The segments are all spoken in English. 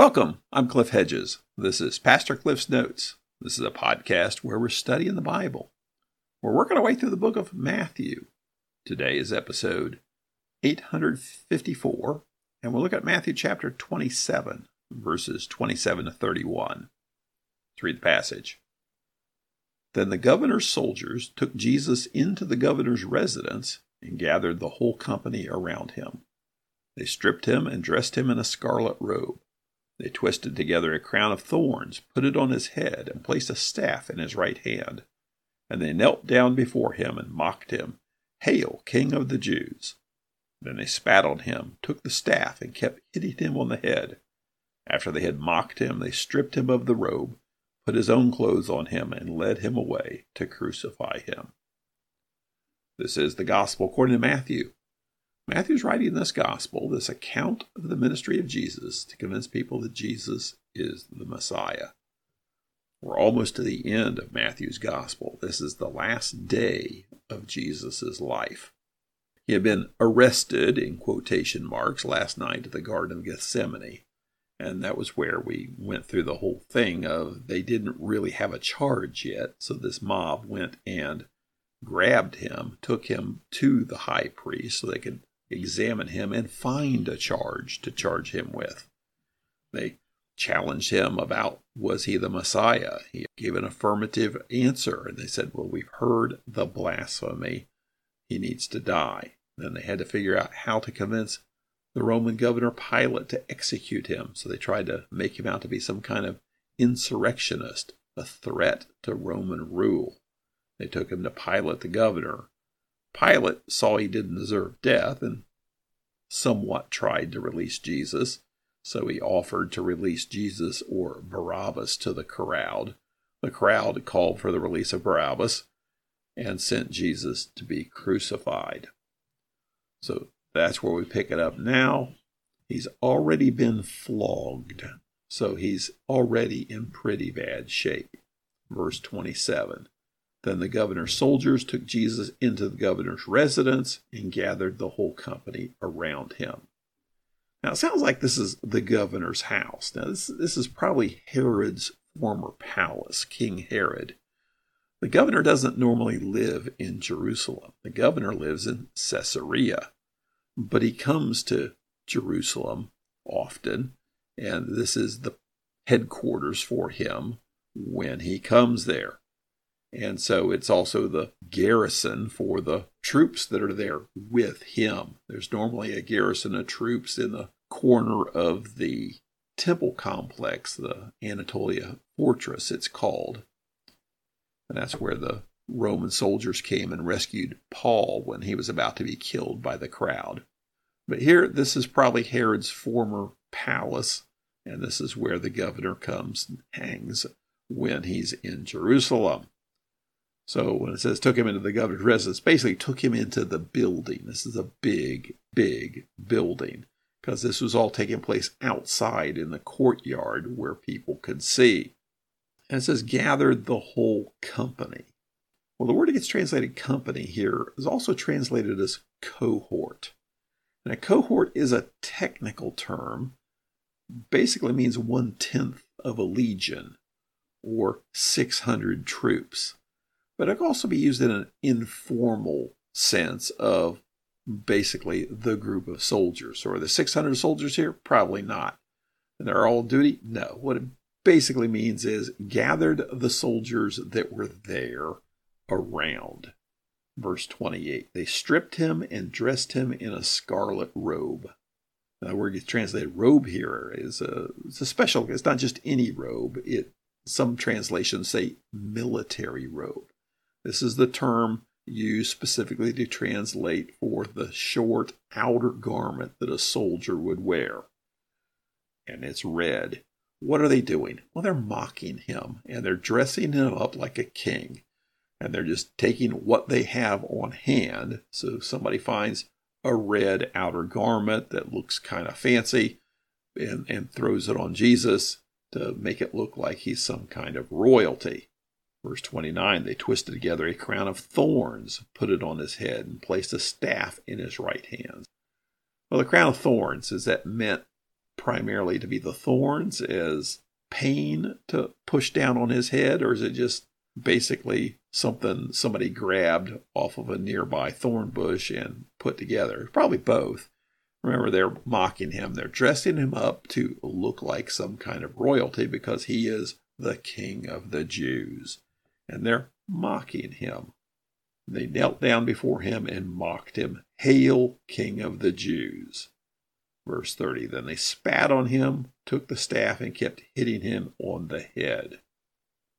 Welcome. I'm Cliff Hedges. This is Pastor Cliff's Notes. This is a podcast where we're studying the Bible. We're working our way through the book of Matthew. Today is episode 854, and we'll look at Matthew chapter 27, verses 27 to 31. Let's read the passage. Then the governor's soldiers took Jesus into the governor's residence and gathered the whole company around him. They stripped him and dressed him in a scarlet robe. They twisted together a crown of thorns, put it on his head, and placed a staff in his right hand. And they knelt down before him and mocked him, Hail, King of the Jews! Then they spat on him, took the staff, and kept hitting him on the head. After they had mocked him, they stripped him of the robe, put his own clothes on him, and led him away to crucify him. This is the Gospel according to Matthew. Matthew's writing this gospel, this account of the ministry of Jesus, to convince people that Jesus is the Messiah. We're almost to the end of Matthew's gospel. This is the last day of Jesus' life. He had been arrested, in quotation marks, last night at the Garden of Gethsemane. And that was where we went through the whole thing of they didn't really have a charge yet. So this mob went and grabbed him, took him to the high priest so they could examine him and find a charge to charge him with. They challenged him about was he the Messiah? He gave an affirmative answer, and they said, Well, we've heard the blasphemy. He needs to die. Then they had to figure out how to convince the Roman governor Pilate to execute him. So they tried to make him out to be some kind of insurrectionist, a threat to Roman rule. They took him to Pilate the governor, Pilate saw he didn't deserve death and somewhat tried to release Jesus, so he offered to release Jesus or Barabbas to the crowd. The crowd called for the release of Barabbas and sent Jesus to be crucified. So that's where we pick it up now. He's already been flogged, so he's already in pretty bad shape. Verse 27. Then the governor's soldiers took Jesus into the governor's residence and gathered the whole company around him. Now, it sounds like this is the governor's house. Now, this, this is probably Herod's former palace, King Herod. The governor doesn't normally live in Jerusalem. The governor lives in Caesarea, but he comes to Jerusalem often, and this is the headquarters for him when he comes there. And so it's also the garrison for the troops that are there with him. There's normally a garrison of troops in the corner of the temple complex, the Antonia Fortress, it's called. And that's where the Roman soldiers came and rescued Paul when he was about to be killed by the crowd. But here, this is probably Herod's former palace, and this is where the governor comes and hangs when he's in Jerusalem. So when it says took him into the governor's residence, basically took him into the building. This is a big, big building because this was all taking place outside in the courtyard where people could see. And it says gathered the whole company. Well, the word that gets translated company here is also translated as cohort. And a cohort is a technical term, basically means one tenth of a legion or 600 troops but it can also be used in an informal sense of basically the group of soldiers. So are the 600 soldiers here? Probably not. And they're all duty? No. What it basically means is gathered the soldiers that were there around. Verse 28 They stripped him and dressed him in a scarlet robe. The word gets translated robe here is a, it's a special, it's not just any robe. It Some translations say military robe. This is the term used specifically to translate for the short outer garment that a soldier would wear. And it's red. What are they doing? Well, they're mocking him and they're dressing him up like a king. And they're just taking what they have on hand. So somebody finds a red outer garment that looks kind of fancy and, and throws it on Jesus to make it look like he's some kind of royalty. Verse 29 They twisted together a crown of thorns, put it on his head, and placed a staff in his right hand. Well, the crown of thorns is that meant primarily to be the thorns as pain to push down on his head, or is it just basically something somebody grabbed off of a nearby thorn bush and put together? Probably both. Remember, they're mocking him. They're dressing him up to look like some kind of royalty because he is the king of the Jews. And they're mocking him. They knelt down before him and mocked him. Hail, King of the Jews. Verse 30 Then they spat on him, took the staff, and kept hitting him on the head.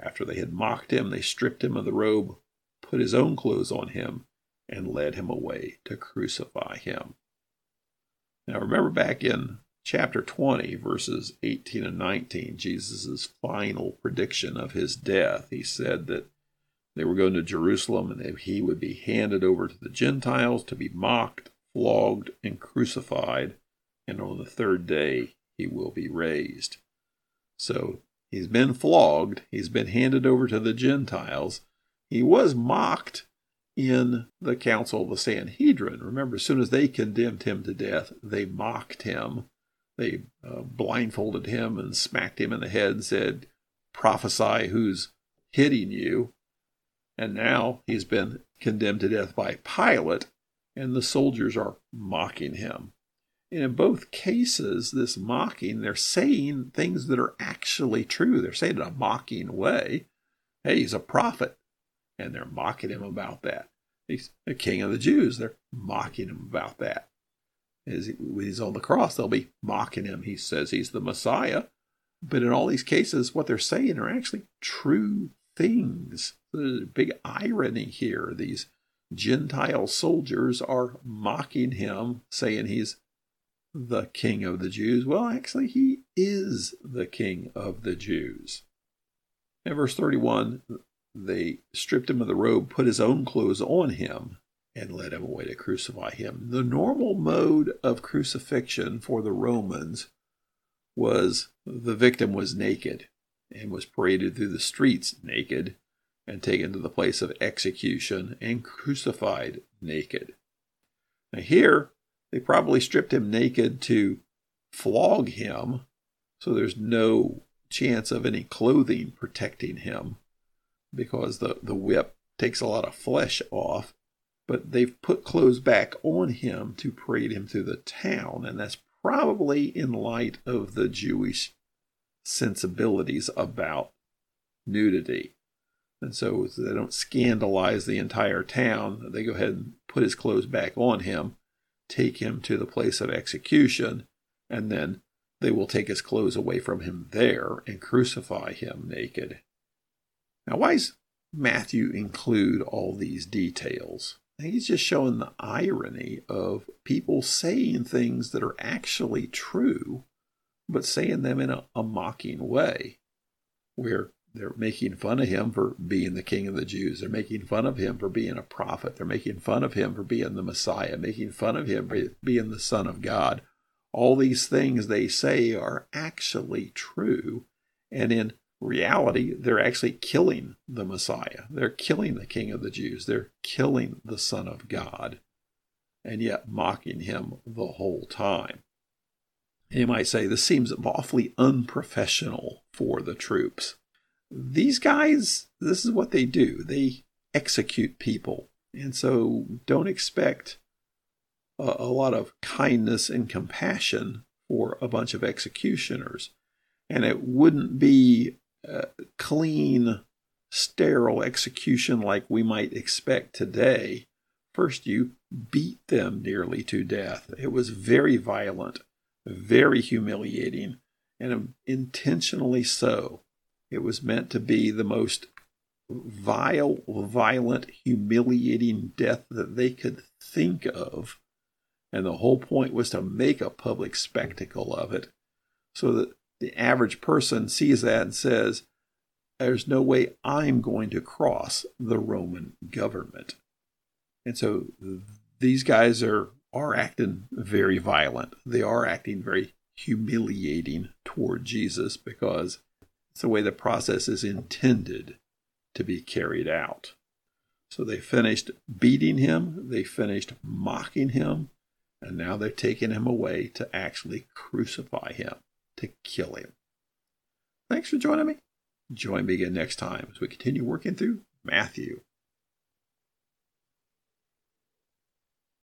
After they had mocked him, they stripped him of the robe, put his own clothes on him, and led him away to crucify him. Now remember back in chapter 20, verses 18 and 19, Jesus' final prediction of his death. He said that they were going to Jerusalem and that he would be handed over to the Gentiles to be mocked, flogged, and crucified, and on the third day he will be raised. So he's been flogged, he's been handed over to the Gentiles. He was mocked in the council of the Sanhedrin. Remember, as soon as they condemned him to death, they mocked him. They uh, blindfolded him and smacked him in the head and said, Prophesy who's hitting you. And now he's been condemned to death by Pilate, and the soldiers are mocking him. And in both cases, this mocking, they're saying things that are actually true. They're saying in a mocking way. Hey, he's a prophet and they're mocking him about that. He's the king of the Jews. They're mocking him about that. As he's on the cross, they'll be mocking him. He says he's the Messiah. But in all these cases, what they're saying are actually true things. There's a big irony here. These Gentile soldiers are mocking him, saying he's the king of the Jews. Well, actually, he is the king of the Jews. In verse 31, they stripped him of the robe, put his own clothes on him, and led him away to crucify him. The normal mode of crucifixion for the Romans was the victim was naked and was paraded through the streets naked and taken to the place of execution and crucified naked. Now, here, they probably stripped him naked to flog him, so there's no chance of any clothing protecting him because the, the whip takes a lot of flesh off. But they've put clothes back on him to parade him through the town, and that's probably in light of the Jewish sensibilities about nudity. And so they don't scandalize the entire town. They go ahead and put his clothes back on him, take him to the place of execution, and then they will take his clothes away from him there and crucify him naked. Now, why does Matthew include all these details? He's just showing the irony of people saying things that are actually true, but saying them in a, a mocking way, where they're making fun of him for being the king of the Jews. They're making fun of him for being a prophet. They're making fun of him for being the Messiah, making fun of him for being the Son of God. All these things they say are actually true. And in reality, they're actually killing the Messiah. They're killing the King of the Jews. They're killing the Son of God, and yet mocking him the whole time. You might say this seems awfully unprofessional for the troops. These guys, this is what they do. They execute people. And so don't expect a, a lot of kindness and compassion for a bunch of executioners. And it wouldn't be clean, sterile execution like we might expect today. First, you beat them nearly to death. It was very violent, very humiliating, and intentionally so. It was meant to be the most vile, violent, humiliating death that they could think of. And the whole point was to make a public spectacle of it so that the average person sees that and says, There's no way I'm going to cross the Roman government. And so these guys are, are acting very violent. They are acting very humiliating toward Jesus because it's the way the process is intended to be carried out. So they finished beating him, they finished mocking him, And now they're taking him away to actually crucify him, to kill him. Thanks for joining me. Join me again next time as we continue working through Matthew.